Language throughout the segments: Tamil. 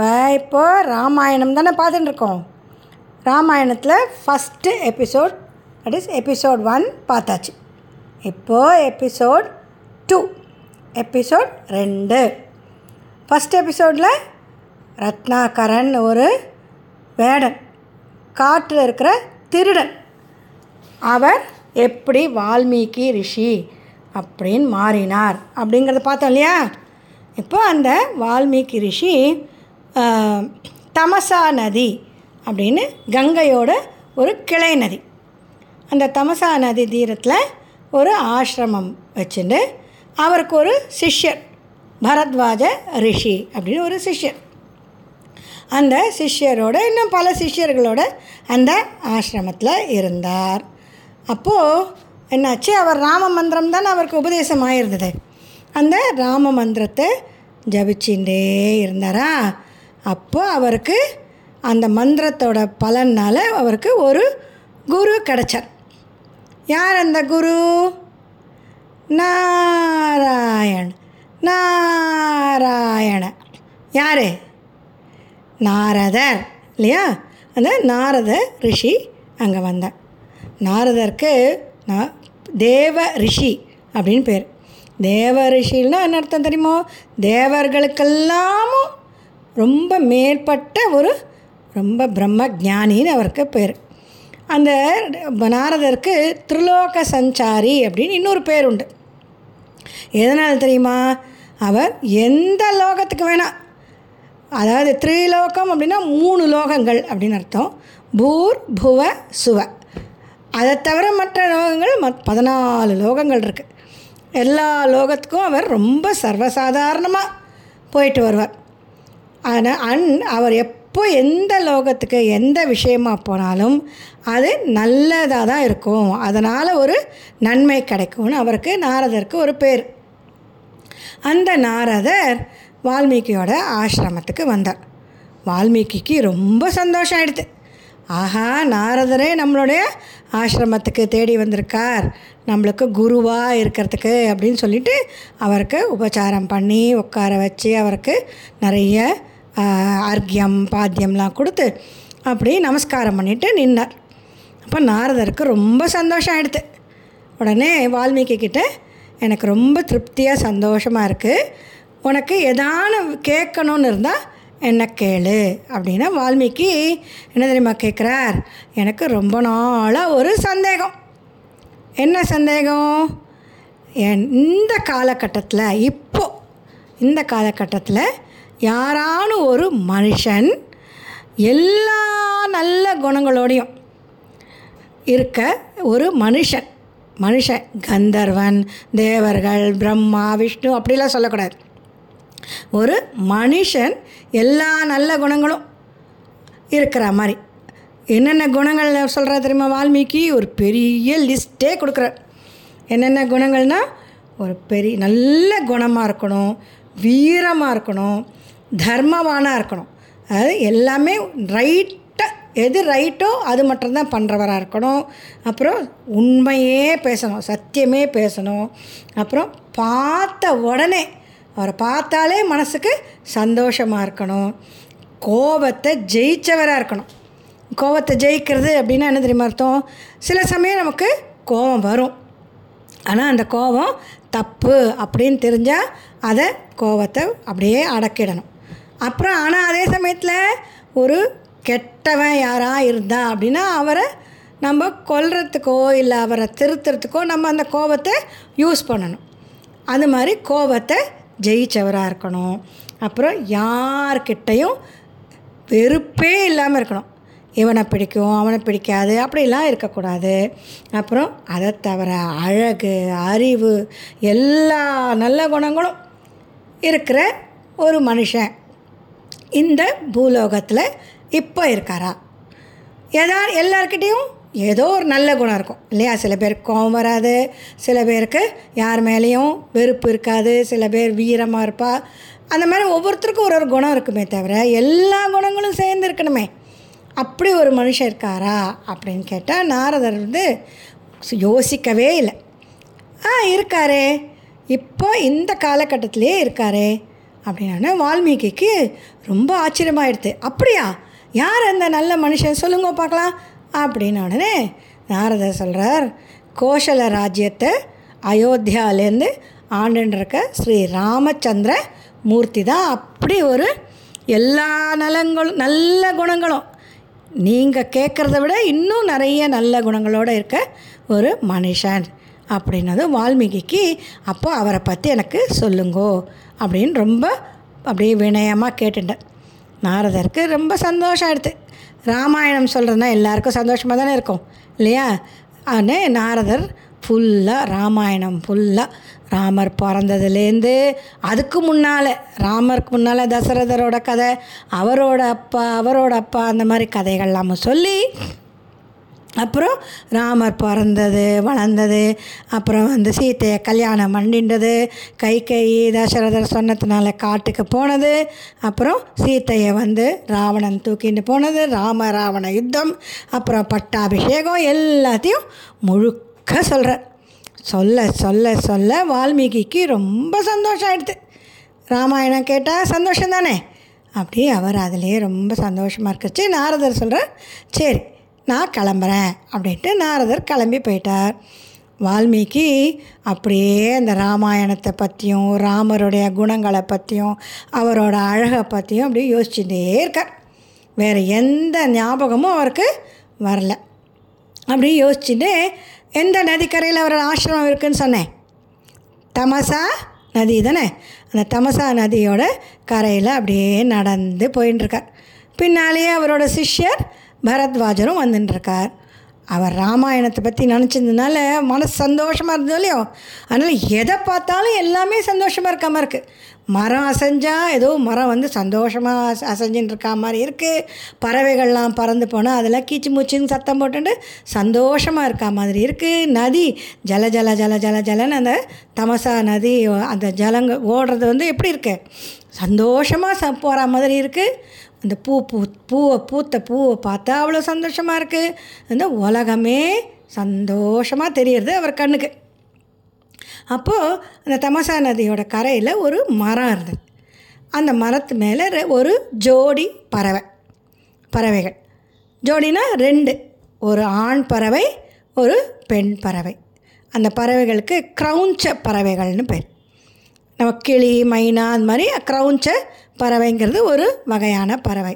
நம்ம இப்போ ராமாயணம் தானே பார்த்துட்டு இருக்கோம் ராமாயணத்தில் first episode that is episode one பார்த்தாச்சு. இப்போது எபிசோட் டூ எபிசோட் ரெண்டு. ஃபஸ்ட் எபிசோடில் ரத்னாகரன் ஒரு வேடன் காட்டில் இருக்கிற திருடன். அவர் எப்படி வால்மீகி ரிஷி அப்படின்னு மாறினார் அப்படிங்கிறத பார்த்தோம் இல்லையா? இப்போ அந்த வால்மீகி ரிஷி தமசா நதி அப்படின்னு கங்கையோட ஒரு கிளை நதி. அந்த தமசா நதி தீரத்தில் ஒரு ஆசிரமம் வச்சுட்டு அவருக்கு ஒரு சிஷ்யர் பரத்வாஜ ரிஷி அப்படின்னு ஒரு சிஷ்யர். அந்த சிஷ்யரோட இன்னும் பல சிஷ்யர்களோட அந்த ஆசிரமத்தில் இருந்தார். அப்போது என்னாச்சு? அவர் ராம மந்திரம் தான் அவருக்கு உபதேசம் ஆயிருந்தது அந்த ராம மந்திரத்தை ஜபிச்சுட்டே இருந்தாரா? அப்போ அவருக்கு அந்த மந்திரத்தோட பலனால் அவருக்கு ஒரு குரு கிடச்சார். யார் அந்த குரு? நாராயண். நாராயண. யார்? நாரதர். இல்லையா? அந்த நாரத ரிஷி அங்கே வந்தார். நாரதருக்கு நான் தேவ ரிஷி அப்படின்னு பேர். தேவ ரிஷின்னா என்ன அர்த்தம் தெரியுமோ? தேவர்களுக்கெல்லாமும் ரொம்ப மேற்பட்ட ஒரு ரொம்ப பிரம்ம ஞானின்னு அவருக்கு பேர். அந்த நாரதருக்கு திருலோக சஞ்சாரி அப்படின்னு இன்னொரு பேர் உண்டு எதனால் தெரியுமா? அவர் எந்த லோகத்துக்கு வேணால் அதாவது த்ரீலோகம் அப்படின்னா மூணு லோகங்கள் அப்படின்னு அர்த்தம். பூர் புவ சுவ. அதை தவிர மற்ற லோகங்கள் மத் பதினாலு லோகங்கள் இருக்குது எல்லா லோகத்துக்கும் அவர் ரொம்ப சர்வசாதாரணமாக போயிட்டு வருவார். ஆனால் அன் அவர் எப்போ எந்த லோகத்துக்கு எந்த விஷயமா போனாலும் அது நல்லதாக தான் இருக்கும். அதனால் ஒரு நன்மை கிடைக்கும்னு அவருக்கு நாரதருக்கு ஒரு பேர். அந்த நாரதர் வால்மீகியோட ஆசிரமத்துக்கு வந்தார். வால்மீகிக்கு ரொம்ப சந்தோஷம் ஆயிடுது. ஆஹா நாரதரே நம்மளுடைய ஆசிரமத்துக்கு தேடி வந்திருக்கார். நம்மளுக்கு குருவாக இருக்கிறதுக்கு அப்படின்னு சொல்லிட்டு அவருக்கு உபச்சாரம் பண்ணி உட்கார வச்சு அவருக்கு நிறைய ஆஹ், அர்க்யம் பாத்தியம்லாம் கொடுத்து அப்படி நமஸ்காரம் பண்ணிவிட்டு நின்னார். அப்போ நாரதருக்கு ரொம்ப சந்தோஷம் ஆகிடுது உடனே வால்மீகி கிட்ட எனக்கு ரொம்ப திருப்தியாக சந்தோஷமாக இருக்குது உனக்கு எதான கேட்கணுன்னு இருந்தால் என்ன கேளு. அப்படின்னா வால்மீகி என்ன தெரியுமா கேட்குறார் எனக்கு ரொம்ப நாளாக ஒரு சந்தேகம். என்ன சந்தேகம்? என் இந்த காலகட்டத்தில் இப்போது இந்த காலகட்டத்தில் யாரான ஒரு மனுஷன் எல்லா நல்ல குணங்களோடையும் இருக்க ஒரு மனுஷன். மனுஷன் கந்தர்வன் தேவர்கள் பிரம்மா விஷ்ணு அப்படிலாம் சொல்லக்கூடாது. ஒரு மனுஷன் எல்லா நல்ல குணங்களும் இருக்கிற மாதிரி. என்னென்ன குணங்கள் சொல்கிறா தெரியுமா வால்மீகி? ஒரு பெரிய லிஸ்ட்டே கொடுக்குறார். என்னென்ன குணங்கள்னால் ஒரு பெரிய நல்ல குணமாக இருக்கணும் வீரமாக இருக்கணும் தர்மவானாக இருக்கணும். அதாவது எல்லாமே ரைட்டாக எது ரைட்டோ அது மட்டும்தான் பண்ணுறவராக இருக்கணும். அப்புறம் உண்மையே பேசணும் சத்தியமே பேசணும். அப்புறம் பார்த்த உடனே அவரை பார்த்தாலே மனசுக்கு சந்தோஷமாக இருக்கணும். கோபத்தை ஜெயிச்சவராக இருக்கணும். கோபத்தை ஜெயிக்கிறது அப்படின்னா என்ன தெரியுமா அர்த்தம்? சில சமயம் நமக்கு கோபம் வரும். ஆனால் அந்த கோபம் தப்பு அப்படின்னு தெரிஞ்சால் அதை கோபத்தை அப்படியே அடக்கிடணும். அப்புறம் ஆனால் அதே சமயத்தில் ஒரு கெட்டவன் யாராக இருந்தா அப்படின்னா அவரை நம்ம கொல்றதுக்கோ இல்லை அவரை திருத்துறதுக்கோ நம்ம அந்த கோபத்தை யூஸ் பண்ணணும். அது மாதிரி கோபத்தை ஜெயிச்சவராக இருக்கணும். அப்புறம் யார்கிட்டையும் வெறுப்பே இல்லாமல் இருக்கணும். இவனை பிடிக்கும் அவனை பிடிக்காது அப்படிலாம் இருக்கக்கூடாது. அப்புறம் அதை தவிர அழகு அறிவு எல்லா நல்ல குணங்களும் இருக்கிற ஒரு மனுஷன். இந்த பூலோகத்தில் இப்போ இருக்காரா? எதா எல்லார்கிட்டேயும் ஏதோ ஒரு நல்ல குணம் இருக்கும் இல்லையா? சில பேருக்கு கோபம் வராது சில பேருக்கு யார் மேலேயும் வெறுப்பு இருக்காது சில பேர் வீரமாக இருப்பா. அந்த மாதிரி ஒவ்வொருத்தருக்கும் ஒரு ஒரு குணம் இருக்குமே தவிர எல்லா குணங்களும் சேர்ந்து இருக்கணுமே. அப்படி ஒரு மனுஷன் இருக்காரா அப்படின்னு கேட்டால் நாரதர் வந்து யோசிக்கவே இல்லை. ஆ இருக்காரே. இப்போ இந்த காலகட்டத்திலே இருக்காரே. அப்படின்னா வால்மீகிக்கு ரொம்ப ஆச்சரியமாயிடுது அப்படியா? யார் அந்த நல்ல மனுஷன்? சொல்லுங்க பார்க்கலாம். அப்படின்ன உடனே நாரதர் சொல்கிறார் கோஷல ராஜ்யத்தை அயோத்தியாவிலேருந்து ஆண்டுருக்க ஸ்ரீ ராமச்சந்திர மூர்த்தி தான் அப்படி ஒரு எல்லா நலங்களும் நல்ல குணங்களும். நீங்கள் கேட்குறத விட இன்னும் நிறைய நல்ல குணங்களோடு இருக்க ஒரு மனுஷன். அப்படின்னது வால்மீகிக்கு அப்போ அவரை பற்றி எனக்கு சொல்லுங்கோ. அப்படின்னு ரொம்ப அப்படியே வினயமாக கேட்டுட்டேன். நாரதருக்கு ரொம்ப சந்தோஷம் ஆயிடுது. ராமாயணம் சொல்கிறதுனா எல்லாருக்கும் சந்தோஷமாக தானே இருக்கும் இல்லையா? ஆனே நாரதர் ஃபுல்லாக ராமாயணம் ஃபுல்லாக ராமர் பிறந்ததுலேருந்து அதுக்கு முன்னால் ராமருக்கு முன்னால் தசரதரோட கதை அவரோட அப்பா அவரோட அப்பா அந்த மாதிரி கதைகள்லாம் சொல்லி அப்புறம் ராமர் பிறந்தது வளர்ந்தது அப்புறம் வந்து சீத்தையை கல்யாணம் பண்ணிண்டது கை கை தசரதர் சொன்னதுனால காட்டுக்கு போனது அப்புறம் சீத்தையை வந்து ராவணன் தூக்கிட்டு போனது ராம ராவண யுத்தம் அப்புறம் பட்டாபிஷேகம் எல்லாத்தையும் முழுக்க சொல்கிறார் சொல்ல சொல்ல சொல்ல வால்மீகிக்கு ரொம்ப சந்தோஷம் ஆயிடுது ராமாயணம் கேட்டால் சந்தோஷம் தானே அப்படி அவர் அதிலே ரொம்ப சந்தோஷமாக இருக்குச்சு நாரதர் சொல்கிறார் சரி நான் கிளம்புறேன் அப்படின்ட்டு நாரதர் கிளம்பி போயிட்டார். வால்மீகி அப்படியே அந்த ராமாயணத்தை பற்றியும் ராமருடைய குணங்களை பற்றியும் அவரோட அழகை பற்றியும் அப்படியே யோசிச்சுட்டே இருக்கார். வேறு எந்த ஞாபகமும் அவருக்கு வரல. அப்படியே யோசிச்சுட்டு எந்த நதிக்கரையில் அவரோட ஆசிரமம் இருக்குதுன்னு சொன்னேன்? தமசா நதி தானே? அந்த தமசா நதியோட கரையில் அப்படியே நடந்து போயின்ட்டுருக்கார் பின்னாலேயே அவரோட சிஷ்யர் பரத்வாஜரும் வந்துட்டுருக்கார் அவர் ராமாயணத்தை பற்றி நினச்சதுனால மனசு சந்தோஷமாக இருந்தது இல்லையோ? அதனால் எதை பார்த்தாலும் எல்லாமே சந்தோஷமாக இருக்க மாதிரி இருக்குது மரம் அசைஞ்சால் ஏதோ மரம் வந்து சந்தோஷமாக அசைஞ்சுன்னு இருக்கா மாதிரி இருக்குது பறவைகள்லாம் பறந்து போனால் அதெல்லாம் கீச்சு மூச்சுன்னு சத்தம் போட்டுட்டு சந்தோஷமாக இருக்கா மாதிரி இருக்குது நதி ஜல ஜல ஜல ஜல ஜலன்னு அந்த தமசா நதி அந்த ஜலங்க ஓடுறது வந்து எப்படி இருக்கு? சந்தோஷமாக ச போகிற மாதிரி இருக்குது அந்த பூ பூ பூவை பூத்த பூவை பார்த்தா அவ்வளோ சந்தோஷமாக இருக்குது அந்த உலகமே சந்தோஷமாக தெரியறது அவர் கண்ணுக்கு. அப்போது அந்த தமசா நதியோட கரையில் ஒரு மரம் இருந்தது. அந்த மரத்து மேலே ஒரு ஜோடி பறவை பறவைகள். ஜோடினா ரெண்டு ஒரு ஆண் பறவை ஒரு பெண் பறவை. அந்த பறவைகளுக்கு க்ரௌஞ்ச பறவைகள்னு பேர். நம்ம கிளி மைனா அந்த மாதிரி க்ரௌஞ்ச பறவைங்கிறது ஒரு வகையான பறவை.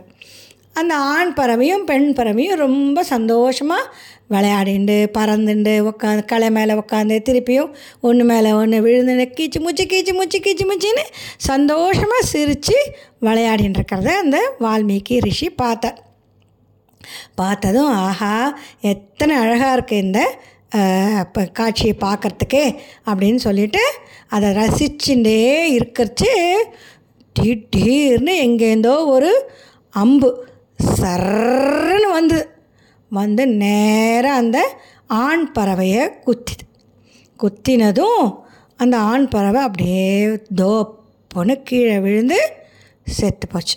அந்த ஆண் பறவையும் பெண் பறவையும் ரொம்ப சந்தோஷமாக விளையாடிண்டு பறந்துண்டு உட்காந்து களை மேலே உட்காந்து திருப்பியும் ஒன்று மேலே ஒன்று விழுந்து கீச்சு மூச்சு கீச்சு மூச்சு கீச்சு மூச்சின்னு சந்தோஷமாக சிரித்து விளையாடின்னு இருக்கிறத அந்த வால்மீகி ரிஷி பார்த்தார் பார்த்ததும் ஆஹா எத்தனை அழகாக இருக்குது இந்த இப்போ காட்சியை பார்க்குறதுக்கே அப்படின்னு சொல்லிட்டு அதை ரசிச்சுட்டே இருக்கிறச்சு திடீர்னு எங்கேருந்தோ ஒரு அம்பு சர்ன்னு வந்து வந்து நேராக அந்த ஆண் பறவையை குத்திது. குத்தினதும் அந்த ஆண் பறவை அப்படியே தோப்புன்னு கீழே விழுந்து செத்து போச்சு.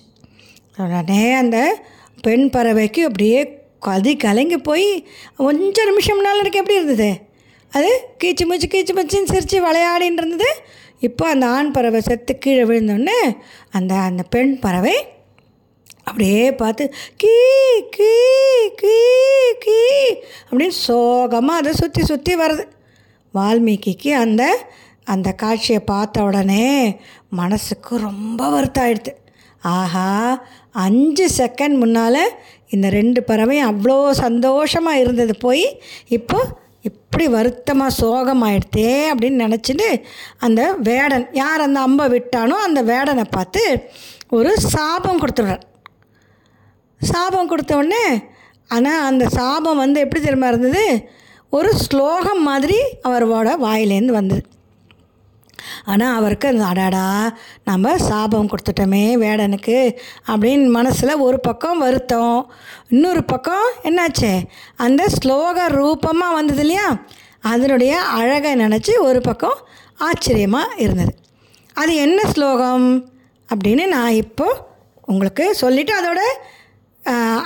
உடனே அந்த பெண் பறவைக்கு அப்படியே கதி கலங்கி போய் கொஞ்சம் நிமிஷம்னால எனக்கு எப்படி இருந்தது? அது கீச்சு மூச்சு கீச்சு மூச்சின்னு சிரித்து விளையாடின்னு இருந்தது. இப்போ அந்த ஆண் பறவை செத்து கீழே விழுந்தோடனே அந்த அந்த பெண் பறவை அப்படியே பார்த்து கீ கீ கீ கீ அப்படின்னு சோகமாக அதை சுற்றி சுற்றி வருது. வால்மீகிக்கு அந்த அந்த காட்சியை பார்த்த உடனே மனசுக்கு ரொம்ப வருத்தாயிடுது. ஆஹா அஞ்சு செகண்ட் முன்னால் இந்த ரெண்டு பறவையும் அவ்வளோ சந்தோஷமாக இருந்தது. போய் இப்போ இப்படி வருத்தமாக சோகமாயிடுத்தே அப்படின்னு நினச்சிட்டு அந்த வேடன் யார் அந்த அம்பை விட்டானோ அந்த வேடனை பார்த்து ஒரு சாபம் கொடுத்துடுறார். சாபம் கொடுத்த உடனே ஆனால் அந்த சாபம் வந்து எப்படி திரும்ப இருந்தது? ஒரு ஸ்லோகம் மாதிரி அவரோட வாயிலேருந்து வந்தது. ஆனால் அவருக்கு அந்த அடாடா நம்ம சாபம் கொடுத்துட்டோமே வேடனுக்கு அப்படின்னு மனசில் ஒரு பக்கம் வருத்தம் இன்னொரு பக்கம் என்னாச்சு? அந்த ஸ்லோக ரூபமாக வந்தது இல்லையா? அதனுடைய அழகை நினச்சி ஒரு பக்கம் ஆச்சரியமாக இருந்தது. அது என்ன ஸ்லோகம்? அப்படின்னு நான் இப்போது உங்களுக்கு சொல்லிவிட்டு அதோட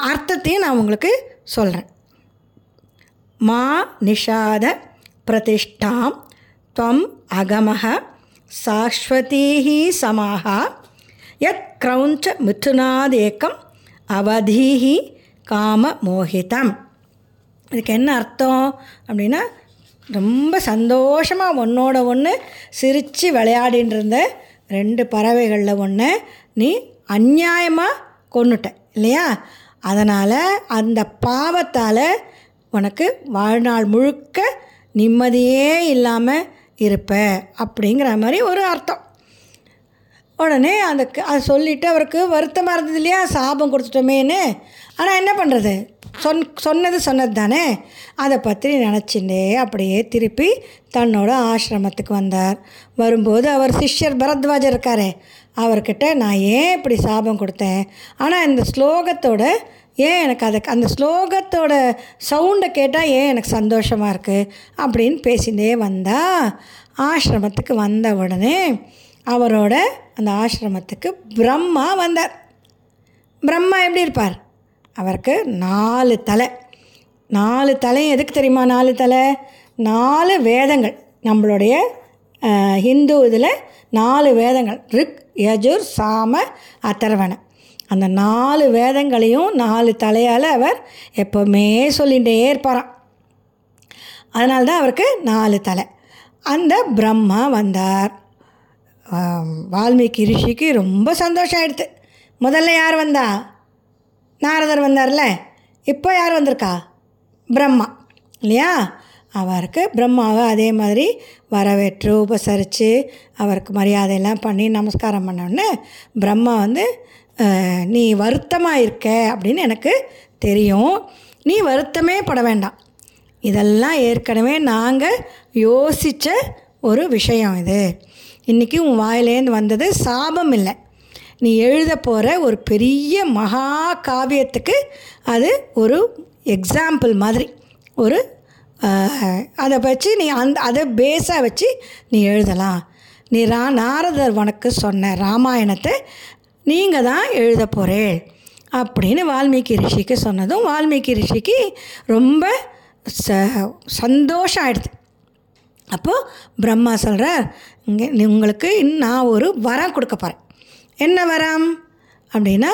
அர்த்தத்தையும் நான் உங்களுக்கு சொல்கிறேன் மா நிஷாத பிரதிஷ்டாம் தம் அகமக சாஸ்வதீ சமாகா யத் கிரௌஞ்ச மிதுனாதேக்கம் அவதீஹி காம மோகிதம். இதுக்கு என்ன அர்த்தம்? அப்படின்னா ரொம்ப சந்தோஷமாக ஒன்னோட ஒன்று சிரித்து விளையாடின்னு இருந்த ரெண்டு பறவைகளில் ஒன்று நீ அந்நியாயமாக கொண்டுட்ட இல்லையா? அதனால் அந்த பாவத்தால் உனக்கு வாழ்நாள் முழுக்க நிம்மதியே இல்லாமல் இருப்ப அப்படிங்கிற மாதிரி ஒரு அர்த்தம். உடனே அந்த அதை சொல்லிவிட்டு அவருக்கு வருத்தமாக இருந்தது இல்லையா? சாபம் கொடுத்துட்டோமேன்னு. ஆனால் என்ன பண்ணுறது சொன் சொன்னது சொன்னது தானே. அதை பற்றி நினச்சிண்டே அப்படியே திருப்பி தன்னோட ஆசிரமத்துக்கு வந்தார். வரும்போது அவர் சிஷ்யர் பரத்வாஜர் இருக்காரே. அவர்கிட்ட நான் ஏன் இப்படி சாபம் கொடுத்தேன்? ஆனால் இந்த ஸ்லோகத்தோட ஏன் எனக்கு அதுக்கு அந்த ஸ்லோகத்தோட சவுண்டை கேட்டால் ஏன் எனக்கு சந்தோஷமாக இருக்குது அப்படின்னு பேசிகிட்டே வந்தா ஆசிரமத்துக்கு வந்த உடனே அவரோட அந்த ஆசிரமத்துக்கு பிரம்மா வந்தார். பிரம்மா எப்படி இருப்பார்? அவருக்கு நாலு தலை. நாலு தலை எதுக்கு தெரியுமா? நாலு தலை? நாலு வேதங்கள். நம்மளுடைய ஹிந்து இதில் நாலு வேதங்கள். ரிக் யஜுர் சாம அத்தரவணை. அந்த நாலு வேதங்களையும் நாலு தலையால் அவர் எப்போவுமே சொல்லிகிட்டே இருப்பாராம். அதனால தான் அவருக்கு நாலு தலை. அந்த பிரம்மா வந்தார். வால்மீகி ரிஷிக்கு ரொம்ப சந்தோஷம் ஆயிடுது முதல்ல யார் வந்தா? நாரதர் வந்தார்ல. இப்போ யார் வந்திருக்கா? பிரம்மா. இல்லையா? அவருக்கு பிரம்மாவை அதே மாதிரி வரவேற்று உபசரித்து அவருக்கு மரியாதையெல்லாம் பண்ணி நமஸ்காரம் பண்ணோடனே பிரம்மா வந்து நீ வருத்தமாக இருக்க அப்படின்னு எனக்கு தெரியும். நீ வருத்தமே பட வேண்டாம். இதெல்லாம் ஏற்கனவே நாங்கள் யோசித்த ஒரு விஷயம் இது. இன்றைக்கி உன் வாயிலேருந்து வந்தது சாபம் இல்லை. நீ எழுத போகிற ஒரு பெரிய மகா காவியத்துக்கு அது ஒரு எக்ஸாம்பிள் மாதிரி. ஒரு அதை வச்சு நீ அந்த அதை பேஸாக வச்சு நீ எழுதலாம். நீ ரா நாரதர் உனக்கு சொன்ன ராமாயணத்தை நீங்கள் தான் எழுத போகிறேன் அப்படின்னு வால்மீகி ரிஷிக்கு சொன்னதும் வால்மீகி ரிஷிக்கு ரொம்ப ச சந்தோஷம் ஆயிடுது. அப்போது பிரம்மா சொல்கிறார் இங்கே உங்களுக்கு நான் ஒரு வரம் கொடுக்க போகிறேன் என்ன வரம்? அப்படின்னா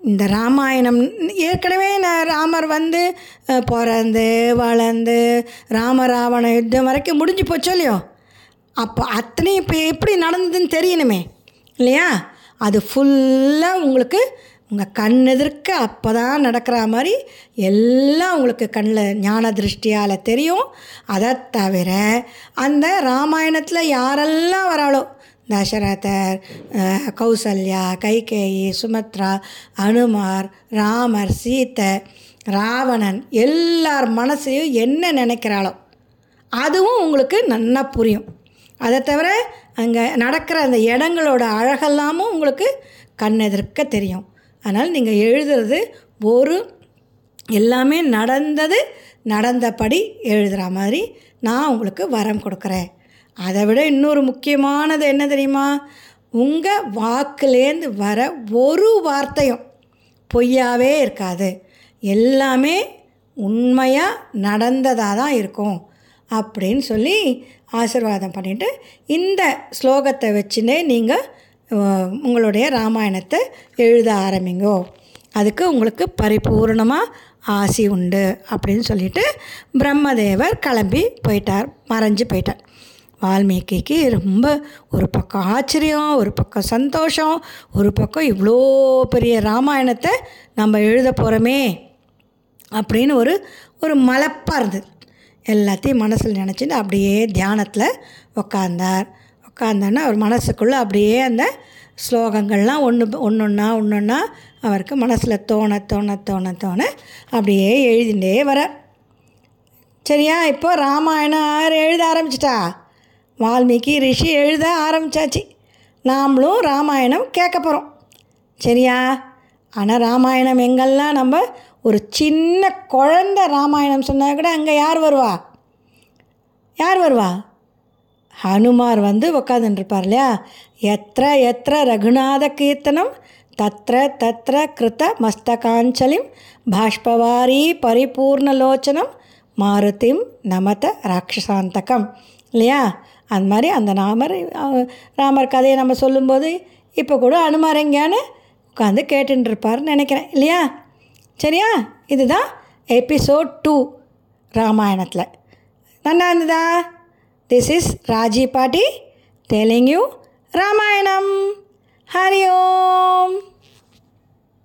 இந்த ராமாயணம் ஏற்கனவே நான் ராமர் வந்து பிறந்து வளர்ந்து ராம ராவண யுத்தம் வரைக்கும் முடிஞ்சு போச்சோ இல்லையோ? அப்போ அத்தனையும் இப்போ எப்படி நடந்ததுன்னு தெரியணுமே இல்லையா? அது ஃபுல்லாக உங்களுக்கு உங்கள் கண் எதிர்க்க அப்போ தான் நடக்கிற மாதிரி எல்லாம் உங்களுக்கு கண்ணில் ஞான திருஷ்டியால் தெரியும். அதை தவிர அந்த ராமாயணத்தில் யாரெல்லாம் வராளோ தசரதர் கௌசல்யா கைகேயி சுமத்ரா அனுமார் ராமர் சீத்தை ராவணன் எல்லார் மனசையும் என்ன நினைக்கிறாளோ அதுவும் உங்களுக்கு நல்லா புரியும். அதை தவிர அங்கே நடக்கிற அந்த இடங்களோட அழகெல்லாமும் உங்களுக்கு கண்ணெதிர்க்க தெரியும். அதனால் நீங்கள் எழுதுறது ஒரு எல்லாமே நடந்தது நடந்தபடி எழுதுகிற மாதிரி நான் உங்களுக்கு வரம் கொடுக்குறேன். அதை விட இன்னொரு முக்கியமானது என்ன தெரியுமா? உங்கள் வாக்குலேருந்து வர ஒரு வார்த்தையும் பொய்யாவே இருக்காது. எல்லாமே உண்மையாக நடந்ததாக தான் இருக்கும். அப்படின்னு சொல்லி ஆசிர்வாதம் பண்ணிவிட்டு இந்த ஸ்லோகத்தை வச்சுனே நீங்கள் உங்களுடைய ராமாயணத்தை எழுத ஆரம்பிங்கோ. அதுக்கு உங்களுக்கு பரிபூர்ணமாக ஆசி உண்டு அப்படின்னு சொல்லிட்டு பிரம்மதேவர் கிளம்பி போயிட்டார் மறைஞ்சு போயிட்டார். வால்மீகிக்கு ரொம்ப ஒரு பக்கம் ஆச்சரியம் ஒரு பக்கம் சந்தோஷம் ஒரு பக்கம் இவ்வளோ பெரிய ராமாயணத்தை நம்ம எழுத போகிறோமே அப்படின்னு ஒரு ஒரு மலப்பாக இருந்தது எல்லாத்தையும் மனசில் நினச்சிட்டு அப்படியே தியானத்தில் உக்காந்தார். உட்காந்தான்னா அவர் மனசுக்குள்ளே அப்படியே அந்த ஸ்லோகங்கள்லாம் ஒன்று ஒன்று ஒன்றா ஒன்று ஒன்றா அவருக்கு மனசில் தோண தோண தோண தோண அப்படியே எழுதிண்டே வர சரியா? இப்போ ராமாயணம் யார் எழுத ஆரம்பிச்சிட்டா? வால்மீகி ரிஷி எழுத ஆரம்பித்தாச்சு நாமளும் ராமாயணம் கேட்க போகிறோம் சரியா? ஆனால் ராமாயணம் எங்கெல்லாம் நம்ம ஒரு சின்ன குழந்த ராமாயணம் சொன்னால் கூட அங்கே யார் வருவா? யார் வருவா? ஹனுமார் வந்து உக்காந்துருப்பார் இல்லையா எத்திர எத்திர ரகுநாத கீர்த்தனம் தத்ர தத்ர கிருத மஸ்தகாஞ்சலிம் பாஷ்பவாரி பரிபூர்ணலோச்சனம் மாருதிம் நமத ராட்சசாந்தகம். இல்லையா? அந்த மாதிரி அந்த ராமர் ராமர் கதையை நம்ம சொல்லும்போது இப்போ கூட அனுமார் எங்கேயான்னு உட்காந்து கேட்டுருப்பார்னு நினைக்கிறேன். இல்லையா? சரியா? இதுதான் எபிசோட் டூ ராமாயணத்தில். நல்லா இருந்ததா? திஸ் இஸ் ராஜி பாட்டி telling you Ramayanam. Hari Om.